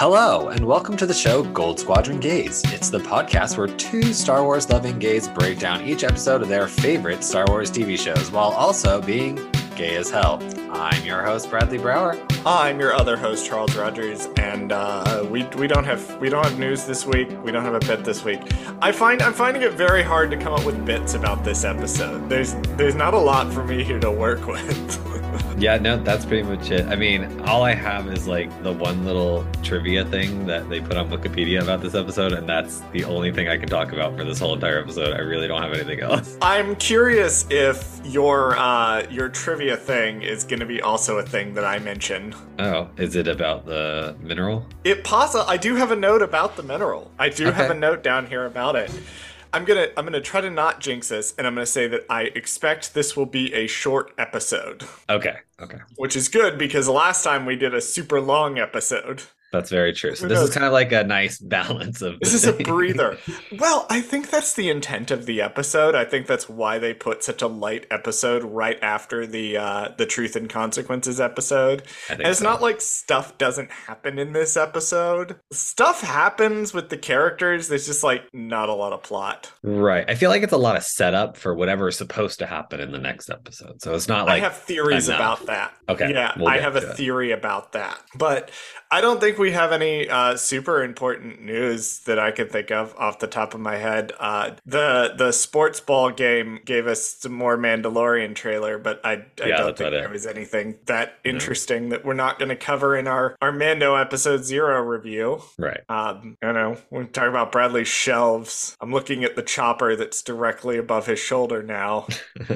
Hello, and welcome to the show Gold Squadron Gays. It's the podcast where two Star Wars loving gays break down each episode of their favorite Star Wars TV shows while also being gay as hell. I'm your host, Bradley Brower. I'm your other host, Charles Rogers, and uh, we we don't have we don't have news this week. We don't have a bit this week. I find I'm finding it very hard to come up with bits about this episode. There's there's not a lot for me here to work with. Yeah, no, that's pretty much it. I mean, all I have is like the one little trivia thing that they put on Wikipedia about this episode, and that's the only thing I can talk about for this whole entire episode. I really don't have anything else. I'm curious if your uh, your trivia thing is going to be also a thing that I mention. Oh, is it about the mineral? It possible. I do have a note about the mineral. I do Okay. have a note down here about it. I'm gonna I'm gonna try to not jinx this, and I'm gonna say that I expect this will be a short episode, Okay, okay. which is good because last time we did a super long episode. That's very true. So Who this is kind of like a nice balance of This is a breather. Well, I think that's the intent of the episode. I think that's why they put such a light episode right after the uh, the truth and consequences episode. And it's so. not like stuff doesn't happen in this episode. Stuff happens with the characters. There's just like not a lot of plot. Right. I feel like it's a lot of setup for whatever is supposed to happen in the next episode. So it's not like I have theories enough. about that. Okay, Yeah, we'll I have a it. theory about that. But I don't think we have any uh, super important news that I can think of off the top of my head. Uh, the the sports ball game gave us some more Mandalorian trailer, but I, I Yeah, don't think there was anything that interesting that we're not going to cover in our, our Mando episode zero review. right. Um, I know when we talk about Bradley's shelves, I'm looking at the chopper that's directly above his shoulder now.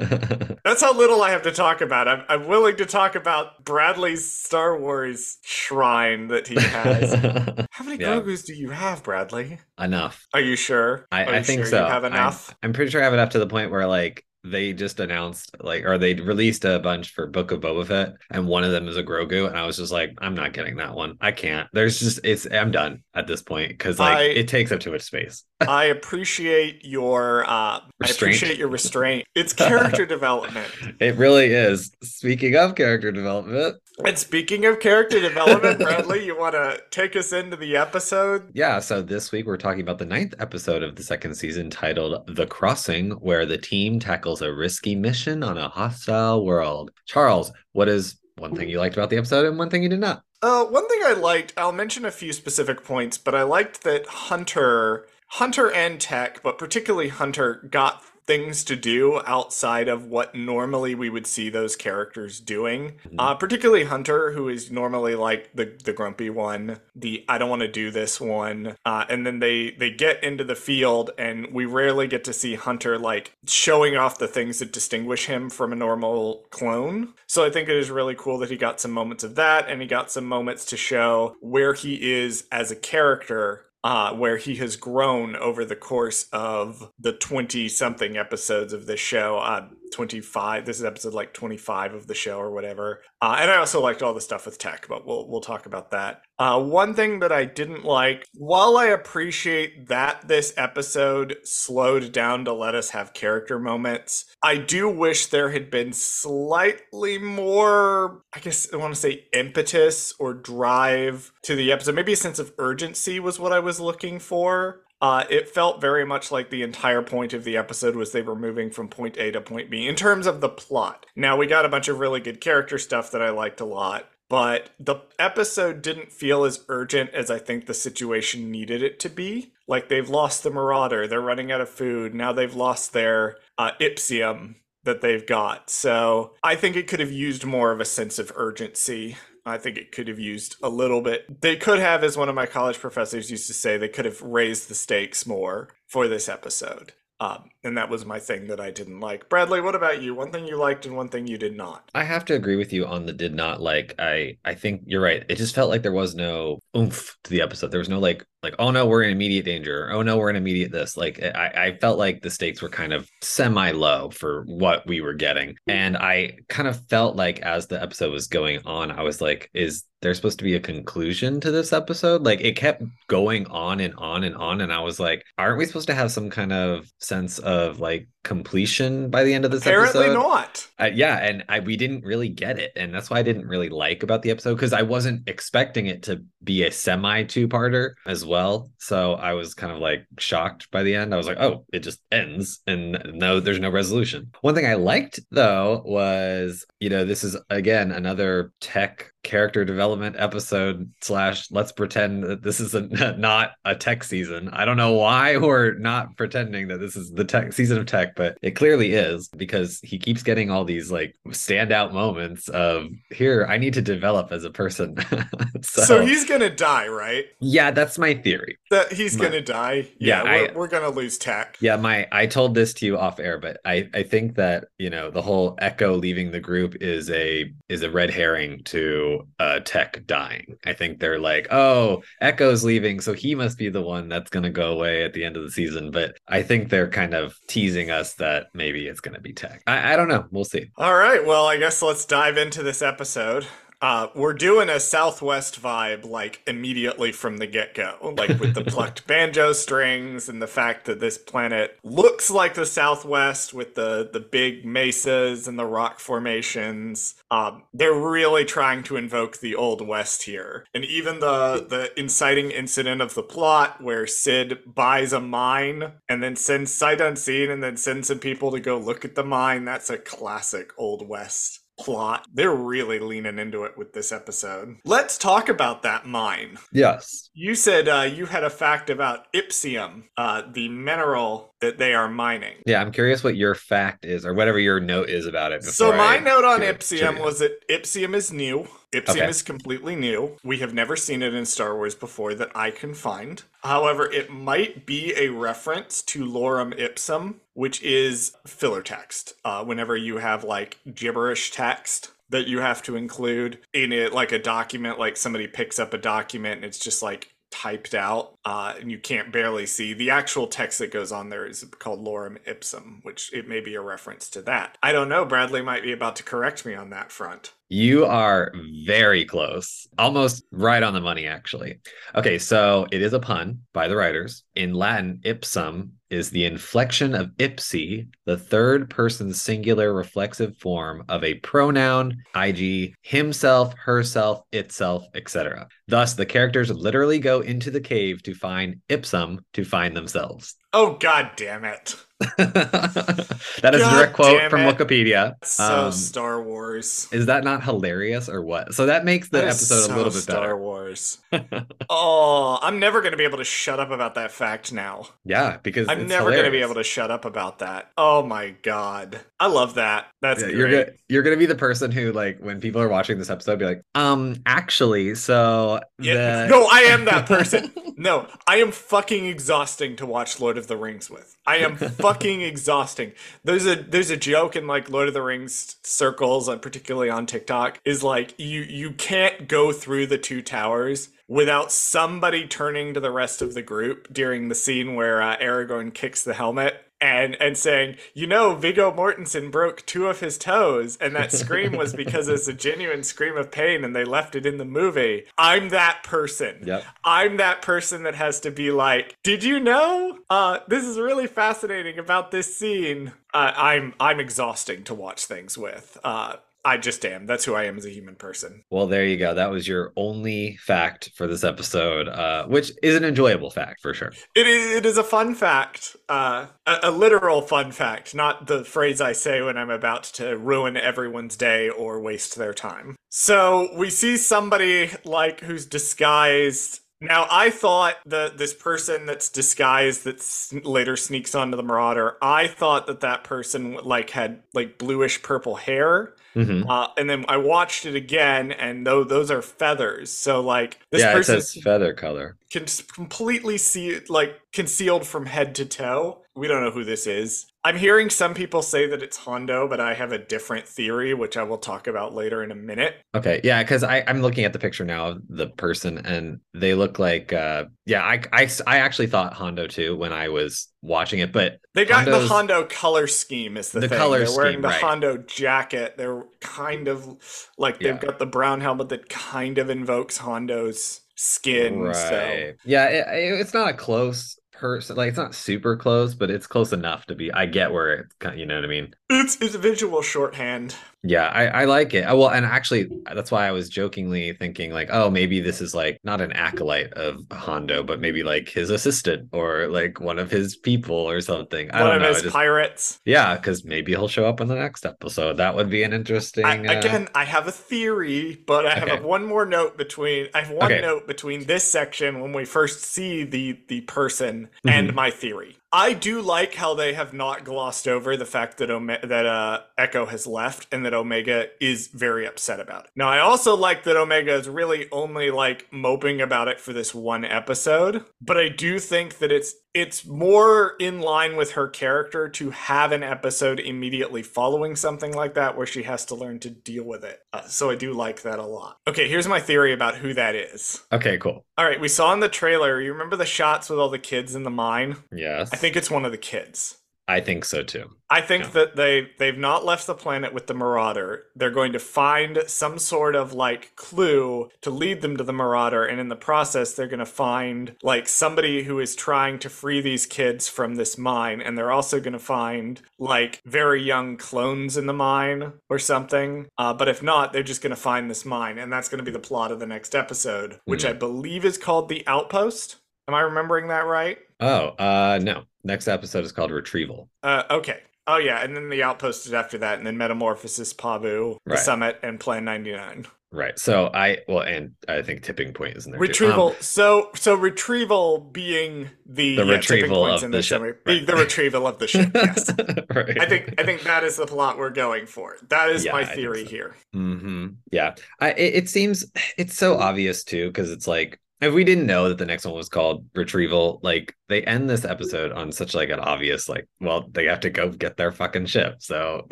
That's how little I have to talk about. I'm, I'm willing to talk about Bradley's Star Wars shrine that he has. How many Yeah. Grogu's do you have, Bradley? enough. Are you sure? I, Are I you think sure so. You have I'm- enough. I'm, pretty sure I have enough to the point where like they just announced like or they released a bunch for Book of Boba Fett and one of them is a Grogu and I was just like I'm not getting that one. I can't. There's just it's I'm done at this point because like I- it takes up too much space. I appreciate your. Uh, I appreciate your restraint. It's character development. It really is. Speaking of character development, And speaking of character development, Bradley, you want to take us into the episode? Yeah, so this week we're talking about the ninth episode of the second season titled The Crossing, where the team tackles a risky mission on a hostile world. Charles, what is one thing you liked about the episode and one thing you did not? Uh, one thing I liked, I'll mention a few specific points, but I liked that Hunter, Hunter and Tech, but particularly Hunter, got things to do outside of what normally we would see those characters doing. Mhm. Uh, particularly Hunter, who is normally like the the grumpy one, the I don't want to do this one, uh, and then they they get into the field, and we rarely get to see Hunter like showing off the things that distinguish him from a normal clone. So I think it is really cool that he got some moments of that, and he got some moments to show where he is as a character uh, where he has grown over the course of the 20 something episodes of this show. Uh, 25. This is episode like 25 of the show or whatever. Uh, and I also liked all the stuff with tech, but we'll we'll talk about that. Uh, one thing that I didn't like, while I appreciate that this episode slowed down to let us have character moments, I do wish there had been slightly more, I guess I want to say impetus or drive to the episode. Maybe a sense of urgency was what I was looking for. Uh, it felt very much like the entire point of the episode was they were moving from point A to point B in terms of the plot. Now, we got a bunch of really good character stuff that I liked a lot, but the episode didn't feel as urgent as I think the situation needed it to be. Like they've lost the Marauder, they're running out of food, now they've lost their uh, Ipsium that they've got. So I think it could have used more of a sense of urgency. I think it could have used a little bit. They could have, as one of my college professors used to say, they could have raised the stakes more for this episode. Um, and that was my thing that I didn't like. Bradley, what about you? One thing you liked and one thing you did not. I have to agree with you on the did not like. I I think you're right. It just felt like there was no oomph to the episode. There was no like like oh no we're in immediate danger. Oh no we're in immediate this. Like I I felt like the stakes were kind of semi low for what we were getting, and I kind of felt like as the episode was going on, I was like, is there supposed to be a conclusion to this episode? Like it kept going on and on and on, and I was like, aren't we supposed to have some kind of sense of like completion by the end of this Apparently episode. not. Uh, yeah, and I we didn't really get it, and that's why I didn't really like about the episode because I wasn't expecting it to be a semi two parter as well. So I was kind of like shocked by the end. I was like, oh, it just ends, and no, there's no resolution. One thing I liked though was, you know, this is again another tech character development episode slash let's pretend that this is a, not a tech season i don't know why we're not pretending that this is the tech season of tech but it clearly is because he keeps getting all these like standout moments of here i need to develop as a person so, So, he's gonna die, right? yeah that's my theory That he's My- gonna die. Yeah, Yeah, we're, we're gonna lose tech. Yeah, my I told this to you off air, but I I think that you know the whole Echo leaving the group is a is a red herring to uh Tech dying. I think they're like, oh, Echo's leaving, so he must be the one that's gonna go away at the end of the season. But I think they're kind of teasing us that maybe it's gonna be Tech. I, I don't know. We'll see. All right, well, I guess let's dive into this episode. Uh, we're doing a Southwest vibe like immediately from the get go, like with the plucked banjo strings and the fact that this planet looks like the Southwest with the, the big mesas and the rock formations. Um, they're really trying to invoke the Old West here. And even the, the inciting incident of the plot where Cid buys a mine and then sends sight unseen and then sends some people to go look at the mine, that's a classic Old West plot. They're really leaning into it with this episode. Let's talk about that mine. Yes. You said uh, you had a fact about Ipsium, uh, the mineral that they are mining. Yeah, I'm curious what your fact is or whatever your note is about it. So my I note on Ipsium was that Ipsium is new. Ipsium Okay. is completely new. We have never seen it in Star Wars before that I can find. However, it might be a reference to Lorem Ipsum, which is filler text. Uh, whenever you have like gibberish text that you have to include in it, like a document, like somebody picks up a document and it's just like typed out uh, and you can't barely see. The actual text that goes on there is called lorem ipsum which it may be a reference to that. I don't know. Bradley might be about to correct me on that front You are very close, almost right on the money, actually. Okay, so it is a pun by the writers. In Latin, ipsum is the inflection of ipsi, the third person singular reflexive form of a pronoun, i.g., himself, herself, itself, etc. Thus, the characters literally go into the cave to find ipsum to find themselves. Oh god damn it that is a direct quote from. Wikipedia. so Um, star wars is that not hilarious or what? So that makes the That is episode so a little bit star better. wars oh i'm never going to be able to shut up about that fact now Yeah, because i'm never going to be able to shut up about that oh my god i love that that's Yeah, great. you're gonna you're gonna be the person who like when people are watching this episode be like, um, actually, so Yeah, the- no, I am that person. No, I am fucking exhausting to watch Lord of the Rings with. I am fucking exhausting. There's a there's a joke in like Lord of the Rings circles, and particularly on TikTok, is like you you can't go through the two towers without somebody turning to the rest of the group during the scene where uh, Aragorn kicks the helmet. And, and saying, you know, Viggo Mortensen broke two of his toes, and that scream was because it's a genuine scream of pain, and they left it in the movie. I'm that person. Yep. I'm that person that has to be like, did you know? Uh, this is really fascinating about this scene. Uh, I'm I'm exhausting to watch things with. Uh, I just am. That's who I am as a human person. Well, there you go. That was your only fact for this episode, uh, which is an enjoyable fact for sure. It is, it is a fun fact, uh, a, a literal fun fact, not the phrase I say when I'm about to ruin everyone's day or waste their time. So we see somebody like who's disguised. Now I thought that this person that's disguised that later sneaks onto the Marauder. I thought that that person like had like bluish purple hair. Mhm. Uh, and then I watched it again, and though those are feathers, so like this yeah, person feather color. can completely see like concealed from head to toe. We don't know who this is. I'm hearing some people say that it's Hondo, but I have a different theory, which I will talk about later in a minute. Okay, yeah, because I'm looking at the picture now of the person, and they look like, uh, yeah, I, I, I actually thought Hondo too when I was watching it, but They got Hondo's- the Hondo color scheme is the, The thing. color They're wearing scheme, the right. Hondo jacket. They're kind of like they've Yeah. got the brown helmet that kind of invokes Hondo's skin. So Right. Yeah, it, it- it's not a close person. Like it's not super close, but it's close enough to be. I get where kind. You know what I mean? It's it's visual shorthand. Yeah, I, I like it. Oh, well, and actually, that's why I was jokingly thinking like, oh, maybe this is like not an acolyte of Hondo, but maybe like his assistant or like one of his people or something. I One don't of know. his just- pirates. yeah, because maybe he'll show up in the next episode. That would be an interesting. I, uh, again, I have a theory, but I have Okay. one more note between. I have one Okay. note between this section when we first see the the person Mhm. and my theory. I do like how they have not glossed over the fact that Ome- that uh, Echo has left and that Omega is very upset about it. Now, I also like that Omega is really only like moping about it for this one episode, but I do think that it's it's more in line with her character to have an episode immediately following something like that where she has to learn to deal with it. Uh, so I do like that a lot. Okay, here's my theory about who that is. Okay, cool. All right, we saw in the trailer, you remember the shots with all the kids in the mine? Yes, I think it's one of the kids. I think so too. I think Yeah. that they they've not left the planet with the Marauder. They're going to find some sort of like clue to lead them to the Marauder, and in the process, they're going to find like somebody who is trying to free these kids from this mine, and they're also going to find like very young clones in the mine or something. Uh, but if not, they're just going to find this mine, and that's going to be the plot of the next episode, which Hmm. I believe is called the Outpost. Am I remembering that right? Oh, uh, no. Next episode is called Retrieval. Uh, okay. Oh yeah, and then the outpost is after that, and then Metamorphosis, Pabu, the Right. Summit, and Plan ninety nine. Right. So I well, and I think tipping point is in there. too. Retrieval. Um, so so retrieval being the, The yeah, retrieval of in the this ship, summary. right. The, the retrieval of the ship. Yes. right. I think I think that is the plot we're going for. That is Yeah, my theory so. here. hmm Yeah. I it, it seems it's so obvious too because it's like if we didn't know that the next one was called Retrieval, like they end this episode on such like an obvious like, well, they have to go get their fucking ship. So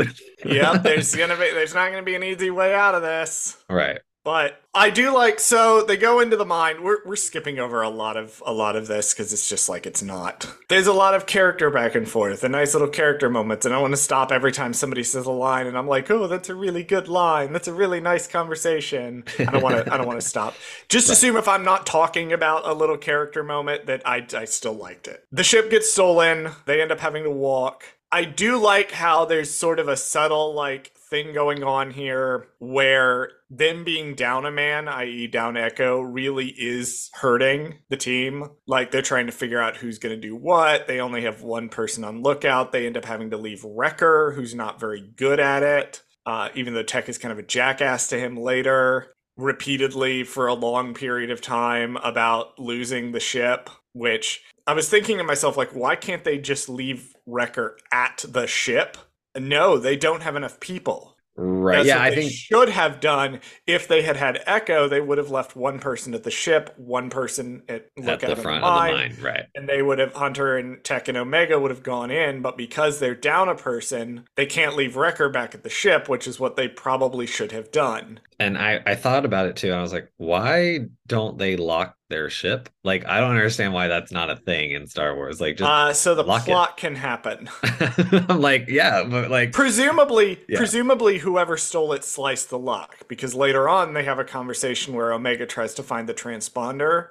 Yeah, there's gonna be there's not gonna be an easy way out of this. right. But I do like so they go into the mine. We're we're skipping over a lot of a lot of this because it's just like it's not. There's a lot of character back and forth and nice little character moments, and I want to stop every time somebody says a line, and I'm like, oh, that's a really good line. That's a really nice conversation. I don't want to I don't want to stop. Just Right. assume if I'm not talking about a little character moment that I I still liked it. The ship gets stolen. They end up having to walk. I do like how there's sort of a subtle like thing going on here where them being down a man, i.e., down Echo, really is hurting the team. Like they're trying to figure out who's going to do what. They only have one person on lookout. They end up having to leave Wrecker, who's not very good at it. Uh, even though Tech is kind of a jackass to him later, repeatedly for a long period of time about losing the ship, which I was thinking to myself, like, why can't they just leave Wrecker at the ship? No, they don't have enough people. Right. That's yeah, I they think should have done if they had had Echo. They would have left one person at the ship, one person at look at the front the of the mine, mine. Right. and they would have Hunter and Tech and Omega would have gone in. But because they're down a person, they can't leave Wrecker back at the ship, which is what they probably should have done. And I, I thought about it too. And I was like, why don't they lock their ship? Like, I don't understand why that's not a thing in Star Wars. Like, just Uh, so the lock it. can happen. I'm like, yeah, but like, Presumably, Yeah. presumably, whoever stole it sliced the lock because later on they have a conversation where Omega tries to find the transponder,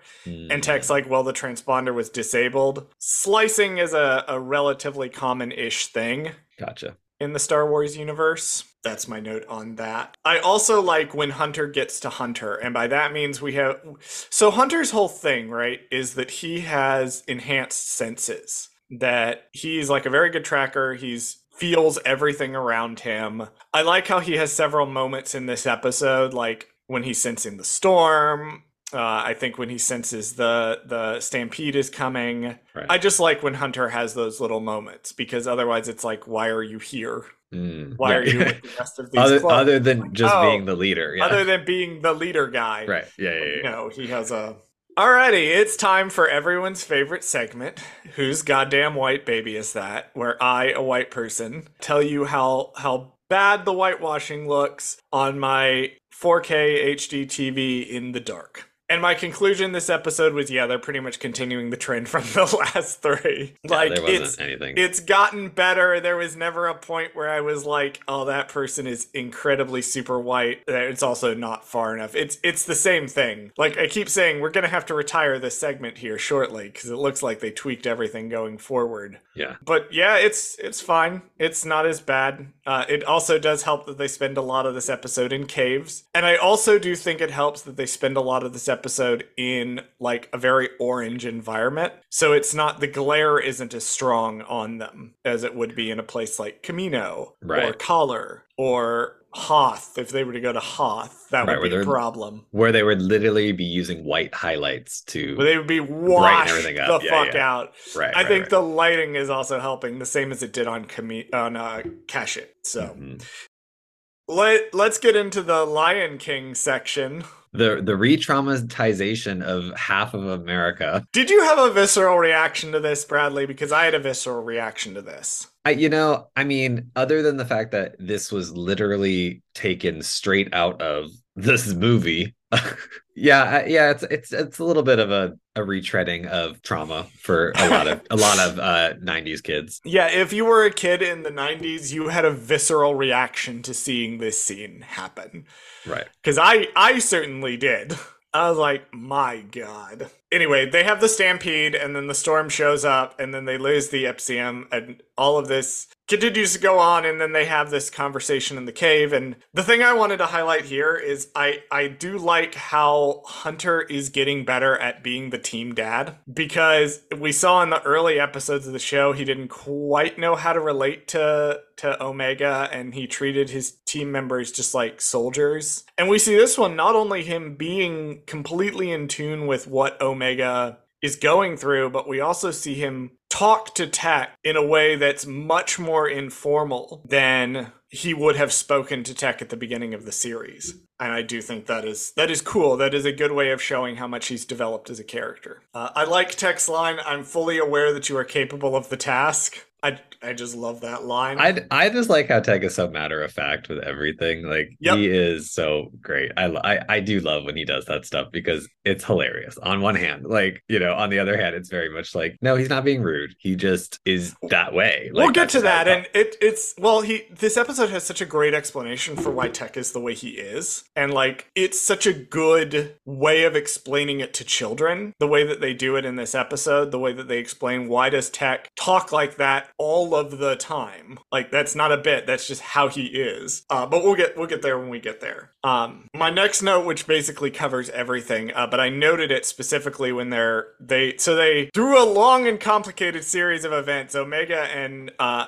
and mm, Tech's like, "Well, the transponder was disabled." Slicing is a, a relatively common-ish thing gotcha. In the Star Wars universe. That's my note on that. I also like when Hunter gets to Hunter, and by that means we have. So, Hunter's whole thing, right, is that he has enhanced senses. That he's like a very good tracker. He's feels everything around him. I like how he has several moments in this episode, like when he's sensing the storm. Uh, I think when he senses the the stampede is coming. Right. I just like when Hunter has those little moments because otherwise it's like, why are you here? Mm, Why are you with the rest of these other, clones? other than just oh, being the leader? Yeah. Other than being the leader guy. right. Yeah. Yeah. yeah. You know, he has a. Alrighty, it's time for everyone's favorite segment. Whose goddamn white baby is that? Where I, a white person, tell you how how bad the whitewashing looks on my 4K HD TV in the dark. And my conclusion this episode was yeah, they're pretty much continuing the trend from the last three. Yeah, like there wasn't it's anything. it's gotten better. There was never a point where I was like, "Oh, that person is incredibly super white." It's also not far enough. It's it's the same thing. Like I keep saying, we're gonna have to retire this segment here shortly because it looks like they tweaked everything going forward. yeah. But yeah, it's it's fine. It's not as bad. Uh, it also does help that they spend a lot of this episode in caves, and I also do think it helps that they spend a lot of this episode in like a very orange environment. So it's not the glare isn't as strong on them as it would be in a place like Kamino or Kaller or Hoth. If they were to go to Hoth, that Right, where would be a problem. Where they would literally be using white highlights to But they would be washed everything the. Yeah, fuck yeah. out. right. I right, think right. the lighting is also helping, the same as it did on Cami- on uh, Cashit. So Mhm. let let's get into the Lion King section. The the re-traumatization of half of America. Did you have a visceral reaction to this, Bradley? Because I had a visceral reaction to this. I, you know, I mean, other than the fact that this was literally taken straight out of this movie, yeah, yeah, it's it's it's a little bit of a, a retreading of trauma for a lot of a lot of uh '90s kids. Yeah, if you were a kid in the '90s, you had a visceral reaction to seeing this scene happen. Right. Because I, I certainly did. I was like, my god. Anyway, they have the stampede, and then the storm shows up, and then they lose the Ipsium, and all of this continues to go on, and then they have this conversation in the cave. And the thing I wanted to highlight here is I, I do like how Hunter is getting better at being the team dad because we saw in the early episodes of the show he didn't quite know how to relate to to Omega and he treated his team members just like soldiers. And we see this one not only him being completely in tune with what Omega is going through, but we also see him talk to Tech in a way that's much more informal than he would have spoken to Tech at the beginning of the series. And I do think that is that is cool. That is a good way of showing how much he's developed as a character. Uh, I like Tech's line. I'm fully aware that you are capable of the task. I I just love that line. I I just like how Tech is so matter of fact with everything. Like Yep. he is so great. I, I I do love when he does that stuff because it's hilarious. On one hand, like you know, on the other hand, it's very much like no, he's not being rude. He just is that way. we'll get to that, and it it's well, he this episode has such a great explanation for why Tech is the way he is, and like it's such a good way of explaining it to children. The way that they do it in this episode, the way that they explain why does Tech talk like that all of the time, like that's not a bit, that's just how he is. Uh, but we'll get we'll get there when we get there. Um, my next note, which basically covers everything, uh, but I noted it specifically when they're they so they through a long and complicated series of events, Omega and uh,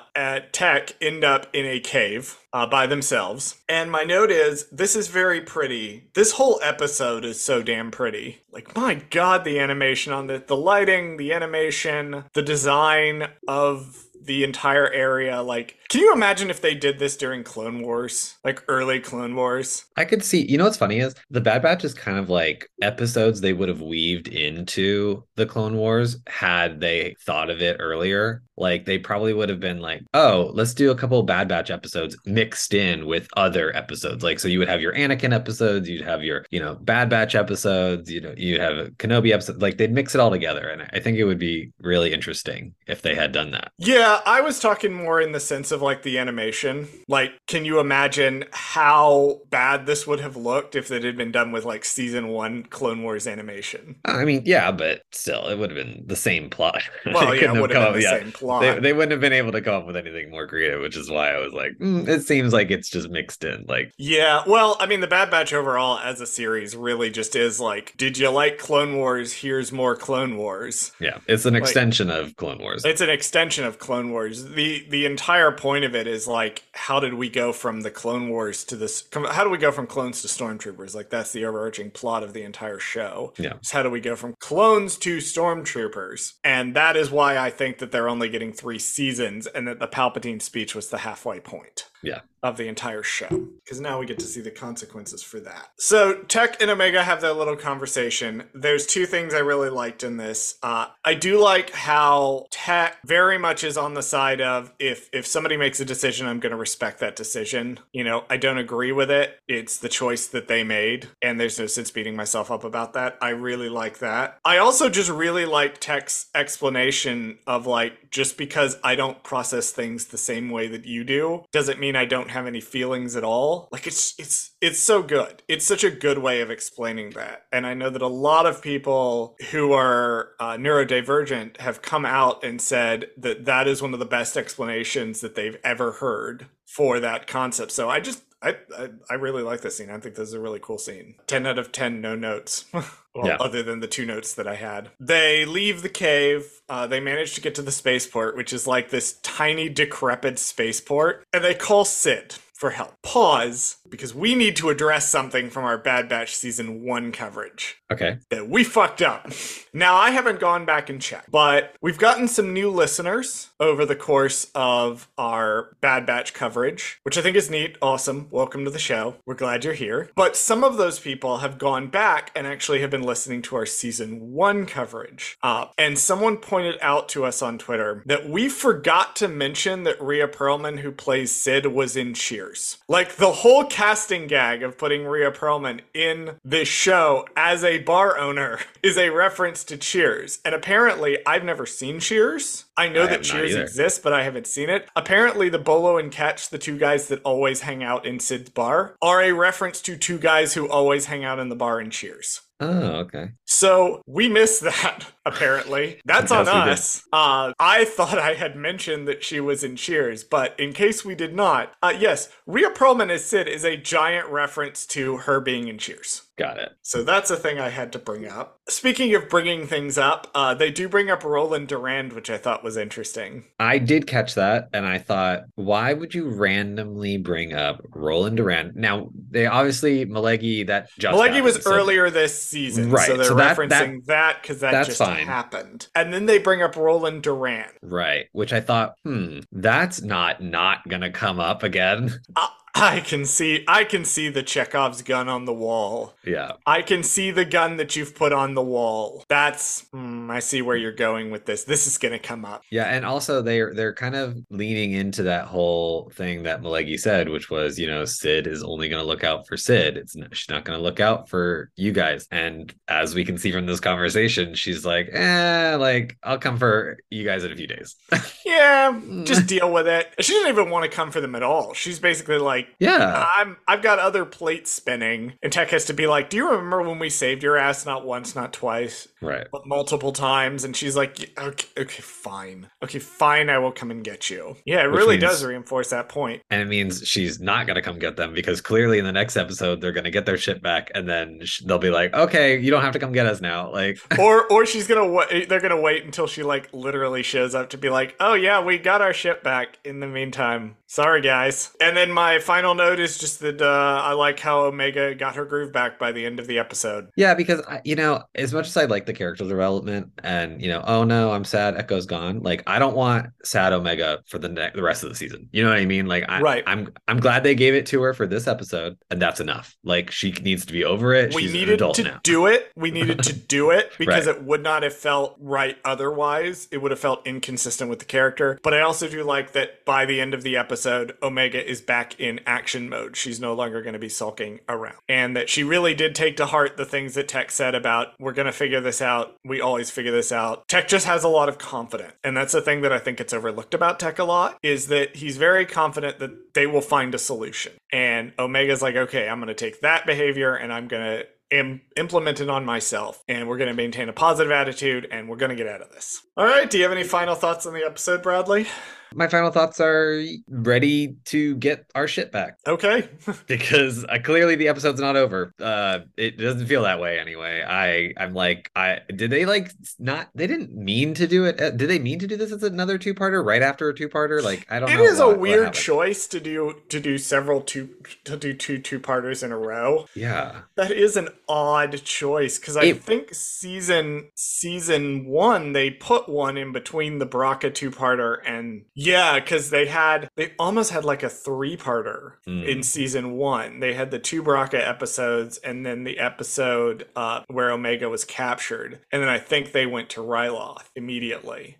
Tech end up in a cave. Uh, by themselves. And my note is this is very pretty. This whole episode is so damn pretty. Like, my god, the animation on the, the lighting, the animation, the design of the entire area. Like, can you imagine if they did this during Clone Wars? Like early Clone Wars? I could see, you know what's funny is the Bad Batch is kind of like episodes they would have weaved into the Clone Wars had they thought of it earlier. Like they probably would have been like, oh, let's do a couple of Bad Batch episodes mixed in with other episodes. Like, so you would have your Anakin episodes, you'd have your, you know, Bad Batch episodes, you know, you'd have a Kenobi episode. Like they'd mix it all together. And I think it would be really interesting if they had done that. Yeah, I was talking more in the sense of like the animation. Like, can you imagine how bad this would have looked if it had been done with like season one Clone Wars animation? I mean, yeah, but still, it would have been the same plot. Well, yeah, it would have been the yeah, same plot. They, they wouldn't have been able to come up with anything more creative, which is why I was like, mm, it seems like it's just mixed in. Like, Yeah, well, I mean, the Bad Batch overall as a series really just is like, did you like Clone Wars? Here's more Clone Wars. yeah, it's an extension of Clone Wars. It's an extension of Clone Wars. the The entire point of it is like, how did we go from the Clone Wars to this? How do we go from clones to stormtroopers? Like that's the overarching plot of the entire show. Yeah. Is how do we go from clones to stormtroopers? And that is why I think that they're only getting three seasons, and that the Palpatine speech was the halfway point. Yeah. of the entire show because now we get to see the consequences for that. So Tech and Omega have their little conversation. There's two things I really liked in this. Uh, I do like how Tech very much is on the side of if if somebody makes a decision, I'm going to respect that decision. You know, I don't agree with it. It's the choice that they made, and there's no sense beating myself up about that. I really like that. I also just really like Tech's explanation of like just because I don't process things the same way that you do doesn't mean I don't have any feelings at all. Like it's it's it's so good. It's such a good way of explaining that. And I know that a lot of people who are uh, neurodivergent have come out and said that that is one of the best explanations that they've ever heard for that concept. So I just I, I, I really like this scene. I think this is a really cool scene. 10 out of 10, no notes. well, Yeah. other than the two notes that I had. They leave the cave. Uh, they manage to get to the spaceport, which is like this tiny, decrepit spaceport. And they call Cid for help. Pause, because we need to address something from our Bad Batch season one coverage Okay. that we fucked up. Now, I haven't gone back and checked, but we've gotten some new listeners over the course of our Bad Batch coverage, which I think is neat. Awesome. Welcome to the show. We're glad you're here. But some of those people have gone back and actually have been listening to our season one coverage. Uh, and someone pointed out to us on Twitter that we forgot to mention that Rhea Perlman, who plays Cid, was in Cheers. Like the whole casting gag of putting Rhea Perlman in this show as a bar owner is a reference to Cheers. And apparently, I've never seen Cheers. I know I that Cheers exists, but I haven't seen it. Apparently, the Bolo and Catch, the two guys that always hang out in Cid's bar, are a reference to two guys who always hang out in the bar in Cheers. Oh, okay. So we missed that, apparently. That's on Yes, we did. us. Uh, I thought I had mentioned that she was in Cheers, but in case we did not, uh, yes, Rhea Perlman as Cid is a giant reference to her being in Cheers. Got it. So that's a thing I had to bring up. Speaking of bringing things up, uh, they do bring up Roland Durand, which I thought was interesting. I did catch that, and I thought, why would you randomly bring up Roland Durand? Now, they obviously Malegi that just Malegi happened, was so- earlier this season, Right, so they're so that- referencing that because that, that's just fine. happened. And then they bring up Roland Durand. right? Which I thought, hmm, that's not not gonna come up again. I, I can see I can see the Chekhov's gun on the wall. yeah, I can see the gun that you've put on the wall. That's hmm, I see where you're going with this. This is gonna come up. yeah, and also they're they're kind of leaning into that whole thing that Malegi said, which was, you know, Cid is only gonna look out for Cid. It's not, she's not gonna look out for you guys. And as we can see from this conversation, she's like, eh, like I'll come for you guys in a few days. Yeah, just deal with it. She doesn't even want to come for them at all. She's basically like, yeah, I'm I've got other plates spinning. And Tech has to be like, Do you remember when we saved your ass not once, not twice, right. but multiple times? And she's like, Okay, okay, fine. Okay, fine, I will come and get you. Yeah, it Which really means- does reinforce that point. and it means she's not to come get them because clearly in the next episode they're going to get their shit back and then they'll be like okay you don't have to come get us now like or or she's gonna wait they're gonna wait until she like literally shows up to be like oh yeah we got our ship back in the meantime sorry guys and then my final note is just that uh, i like how omega got her groove back by the end of the episode. Yeah because I, you know as much as i like the character development and you know oh no i'm sad echo's gone like i don't want sad omega for the ne- the rest of the season. You know what i mean? Like I, Right. i'm i'm glad they gave it to her for this episode and that's enough. Like she needs to be over it. We she's an needed adult to now. do it. We needed to do it because Right. it would not have felt right otherwise. It would have felt inconsistent with the character. But i also do like that by the end of the episode omega is back in action mode. She's no longer going to be sulking around. And that she really did take to heart the things that tech said about we're going to figure this out. We always figure this out. Tech just has a lot of confidence. And that's the thing that i think gets overlooked about tech a lot is that he's very confident that they will find a solution. And omega's like okay i'm going to take that behavior and i'm going to Im- implement it on myself. And we're going to maintain a positive attitude and we're going to get out of this. All right do you have any final thoughts on the episode bradley my final thoughts are ready to get our shit back okay because uh, clearly the episode's not over. Uh, it doesn't feel that way anyway. I I'm like I did they like not they didn't mean to do it. Uh, did they mean to do this as another two parter right after a two parter? Like I don't It is a what- what weird choice to do to do several two to do two two parters in a row Yeah, That is an odd choice because I It- think season season one they put one in between the Baraka two parter and Yeah, because they had they almost had like a three parter Mm. in season one. They had the two Baraka episodes and then the episode uh, where Omega was captured. And then I think they went to Ryloth immediately.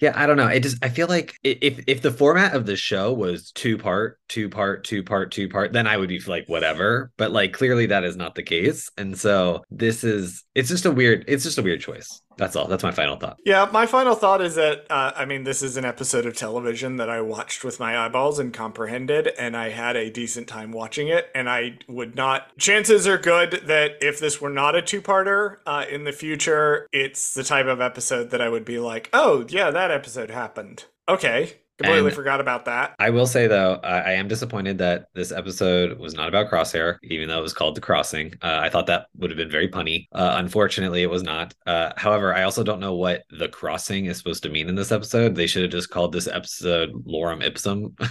Yeah, I don't know. It just I feel like if if the format of the show was two part, two part, two part, two part, then I would be like whatever. But like clearly that is not the case, and so this is it's just a weird it's just a weird choice. That's all. That's my final thought. Yeah, my final thought is that uh, I mean, this is an episode of television that I watched with my eyeballs and comprehended, and I had a decent time watching it. And I would not. Chances are good that if this were not a two-parter uh, in the future, it's the type of episode that I would be like, "Oh, yeah, that episode happened." Okay, completely And- forgot about that. I will say though, I, I am disappointed that this episode was not about Crosshair, even though it was called The Crossing. Uh, I thought that would have been very punny. Uh, unfortunately, it was not. Uh, however, I also don't know what The Crossing is supposed to mean in this episode. They should have just called this episode Lorem Ipsum.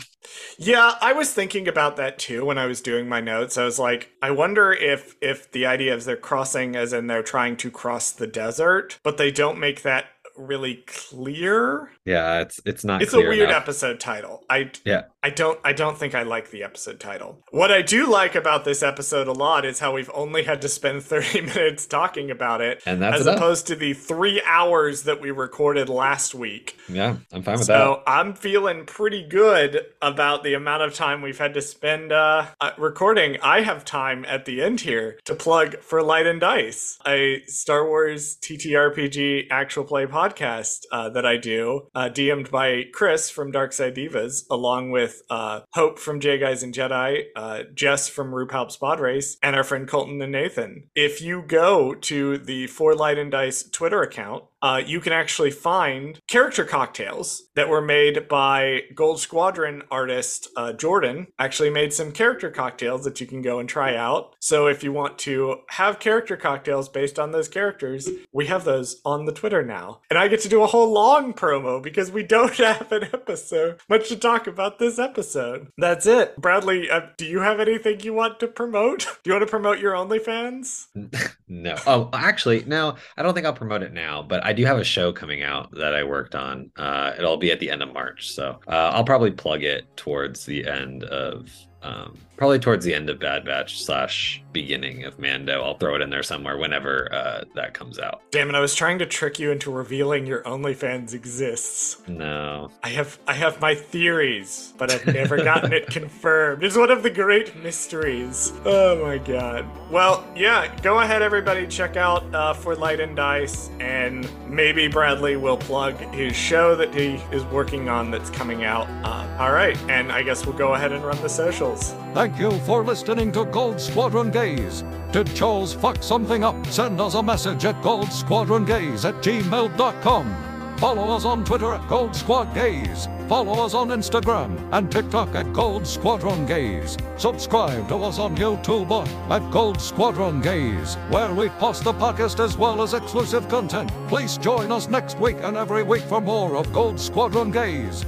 Yeah, I was thinking about that too when I was doing my notes. I was like, I wonder if if the idea is they're crossing as in they're trying to cross the desert, but they don't make that really clear. yeah, it's it's not. It's a weird enough. episode title. I Yeah. I don't I don't think I like the episode title. What I do like about this episode a lot is how we've only had to spend 30 minutes talking about it And that's as enough. opposed to the 3 hours that we recorded last week. Yeah, I'm fine with that. So I'm feeling pretty good about the amount of time we've had to spend uh, uh, recording. I have time at the end here to plug for Light and Dice, a Star Wars TTRPG actual play podcast uh, that I do, uh, DM'd by Chris from Darkside Divas, along with uh, Hope from J Guys and Jedi, uh, Jess from RuPaul's Pod Race, and our friend Colton and Nathan. If you go to the For Light and Dice Twitter account, uh, you can actually find character cocktails that were made by Gold Squadron artist uh, Jordan. Actually, made some character cocktails that you can go and try out. So, if you want to have character cocktails based on those characters, we have those on the Twitter now. And I get to do a whole long promo because we don't have an episode, much to talk about this episode. That's it. Bradley, uh, do you have anything you want to promote? Do you want to promote your OnlyFans? No. Oh, actually, no. I don't think I'll promote it now, but I do have a show coming out that I worked on. Uh, it'll be at the end of March, so uh, I'll probably plug it towards the end of. Um, probably towards the end of Bad Batch slash beginning of Mando. I'll throw it in there somewhere whenever uh, that comes out. Damn it, I was trying to trick you into revealing your OnlyFans exists. No, I have I have my theories, but I've never gotten it confirmed. It's one of the great mysteries. Oh my god. Well, yeah, go ahead everybody, check out uh, For Light and Dice, and maybe Bradley will plug his show that he is working on that's coming out. Uh, Alright, and I guess we'll go ahead and run the socials. Thank you for listening to Gold Squadron Gays. Did Charles fuck something up? Send us a message at goldsquadrongaze at gmail.com. Follow us on Twitter at Gold Squad Gaze. Follow us on Instagram and TikTok at Gold Squadron Gays. Subscribe to us on YouTube at Gold Squadron Gays, where we post the podcast as well as exclusive content. Please join us next week and every week for more of Gold Squadron Gays.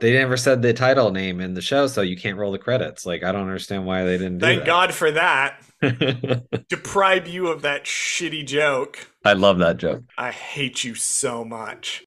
They never said the title name in the show, so you can't roll the credits. Like I don't understand why they didn't. Do that. Thank that. God for that. Deprive you of that shitty joke. I love that joke. I hate you so much.